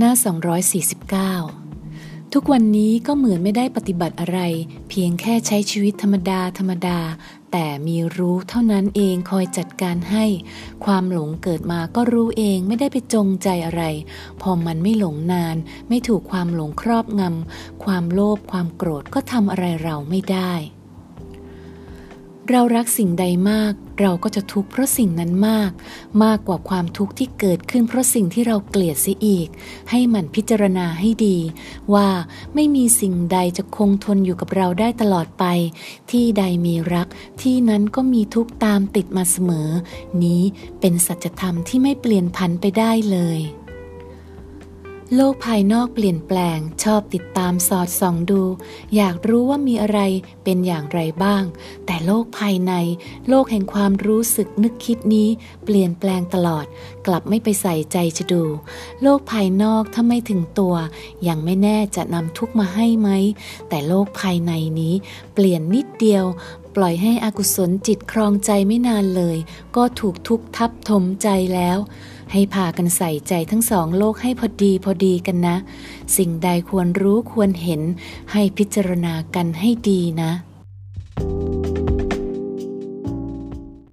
หน้า 249 ทุกวันนี้ก็เหมือนไม่ได้ปฏิบัติอะไร เพียงแค่ใช้ชีวิตธรรมดาธรรมดา แต่มีรู้เท่านั้นเองคอยจัดการให้ ความหลงเกิดมาก็รู้เองไม่ได้ไปจงใจอะไร พอมันไม่หลงนาน ไม่ถูกความหลงครอบงำความโลภความโกรธก็ทำอะไรเราไม่ได้ เรารักสิ่งใดมาก เราก็จะทุกข์เพราะสิ่งนั้นมาก มากกว่าความทุกข์ที่เกิดขึ้นเพราะสิ่งที่เราเกลียดเสียอีก ให้มันพิจารณาให้ดี ว่าไม่มีสิ่งใดจะคงทนอยู่กับเราได้ตลอดไป ที่ใดมีรัก ที่นั้นก็มีทุกข์ตามติดมาเสมอ นี้เป็นสัจธรรมที่ไม่เปลี่ยนผันไปได้เลย โลกภายนอกเปลี่ยนแปลง ชอบติดตามสอดส่องดู อยากรู้ว่ามีอะไรเป็นอย่างไรบ้าง แต่โลกภายใน โลกแห่งความรู้สึกนึกคิดนี้ เปลี่ยนแปลงตลอด กลับไม่ไปใส่ใจจะดู โลกภายนอกถ้าไม่ถึงตัว ยังไม่แน่จะนำทุกมาให้ไหม แต่โลกภายในนี้ เปลี่ยนนิดเดียวปล่อยให้อากุศลจิตครองใจไม่นานเลย ก็ถูกทุกทับถมใจแล้ว ให้พากันใส่ใจทั้งสองโลกให้พอดีพอดีกันนะ สิ่งใดควรรู้ควรเห็นให้พิจารณากันให้ดีนะ